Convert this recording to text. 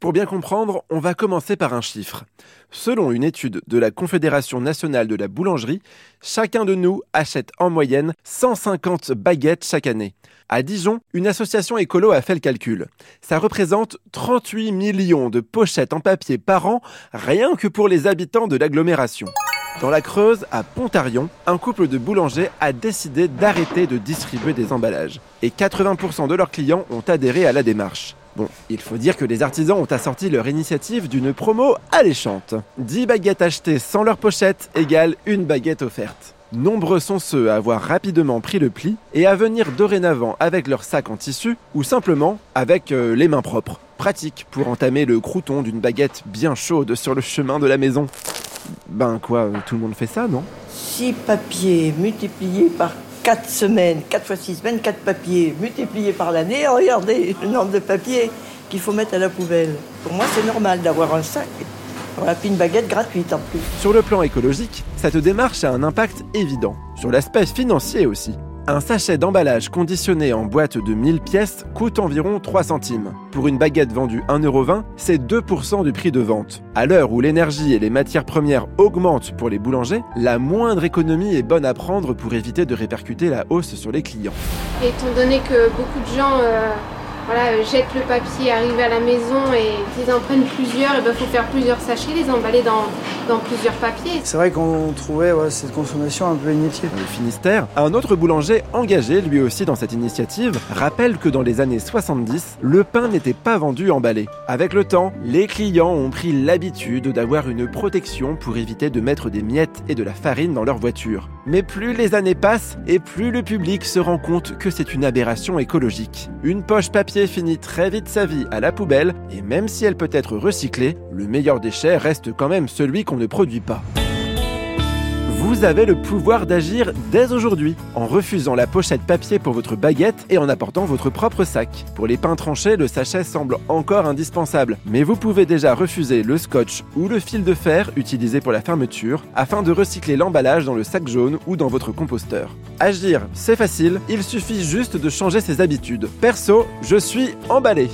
Pour bien comprendre, on va commencer par un chiffre. Selon une étude de la Confédération nationale de la boulangerie, chacun de nous achète en moyenne 150 baguettes chaque année. À Dijon, une association écolo a fait le calcul. Ça représente 38 millions de pochettes en papier par an, rien que pour les habitants de l'agglomération. Dans la Creuse, à Pontarion, un couple de boulangers a décidé d'arrêter de distribuer des emballages. Et 80% de leurs clients ont adhéré à la démarche. Bon, il faut dire que les artisans ont assorti leur initiative d'une promo alléchante. 10 baguettes achetées sans leur pochette égale une baguette offerte. Nombreux sont ceux à avoir rapidement pris le pli et à venir dorénavant avec leur sac en tissu ou simplement avec euh, les mains propres. Pratique pour entamer le crouton d'une baguette bien chaude sur le chemin de la maison. Ben quoi, euh, tout le monde fait ça, non? 6 papiers multipliés par 4 semaines, 4 fois 6 semaines, 4 papiers multipliés par l'année. Regardez le nombre de papiers qu'il faut mettre à la poubelle. Pour moi, c'est normal d'avoir un sac. Voilà, puis une baguette gratuite en plus. Sur le plan écologique, cette démarche a un impact évident. Sur l'aspect financier aussi. Un sachet d'emballage conditionné en boîte de 1000 pièces coûte environ 3 centimes. Pour une baguette vendue 1,20€, c'est 2% du prix de vente. À l'heure où l'énergie et les matières premières augmentent pour les boulangers, la moindre économie est bonne à prendre pour éviter de répercuter la hausse sur les clients. Étant donné que beaucoup de gens euh, voilà, euh, jettent le papier, arrivent à la maison et ils en prennent plusieurs, il ben, faut faire plusieurs sachets, les emballer dans, dans plusieurs papiers. C'est vrai qu'on trouvait ouais, cette consommation un peu inutile. Le Finistère, un autre boulanger engagé lui aussi dans cette initiative, rappelle que dans les années 70, le pain n'était pas vendu emballé. Avec le temps, les clients ont pris l'habitude d'avoir une protection pour éviter de mettre des miettes et de la farine dans leur voiture. Mais plus les années passent et plus le public se rend compte que c'est une aberration écologique. Une poche papier finit très vite sa vie à la poubelle et même si elle peut être recyclée, le meilleur déchet reste quand même celui qu'on ne produit pas. Vous avez le pouvoir d'agir dès aujourd'hui en refusant la pochette papier pour votre baguette et en apportant votre propre sac. Pour les pains tranchés, le sachet semble encore indispensable, mais vous pouvez déjà refuser le scotch ou le fil de fer utilisé pour la fermeture afin de recycler l'emballage dans le sac jaune ou dans votre composteur. Agir, c'est facile, il suffit juste de changer ses habitudes. Perso, je suis emballé.